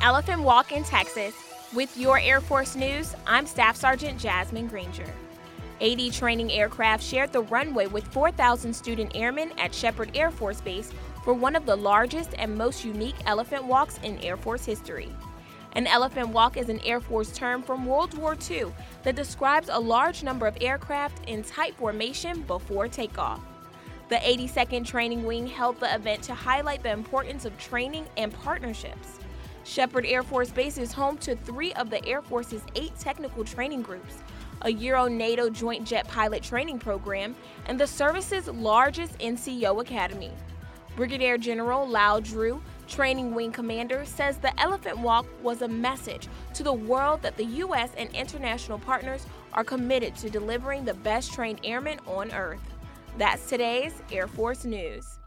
Elephant Walk in Texas. With your Air Force news, I'm Staff Sergeant Jasmine Granger. 80 training aircraft shared the runway with 4,000 student airmen at Sheppard Air Force Base for one of the largest and most unique elephant walks in Air Force history. An elephant walk is an Air Force term from World War II that describes a large number of aircraft in tight formation before takeoff. The 82nd Training Wing held the event to highlight the importance of training and partnerships. Sheppard Air Force Base is home to three of the Air Force's eight technical training groups, a Euro NATO Joint Jet Pilot Training Program, and the service's largest NCO academy. Brigadier General Lyle Drew, Training Wing Commander, says the Elephant Walk was a message to the world that the U.S. and international partners are committed to delivering the best trained airmen on Earth. That's today's Air Force News.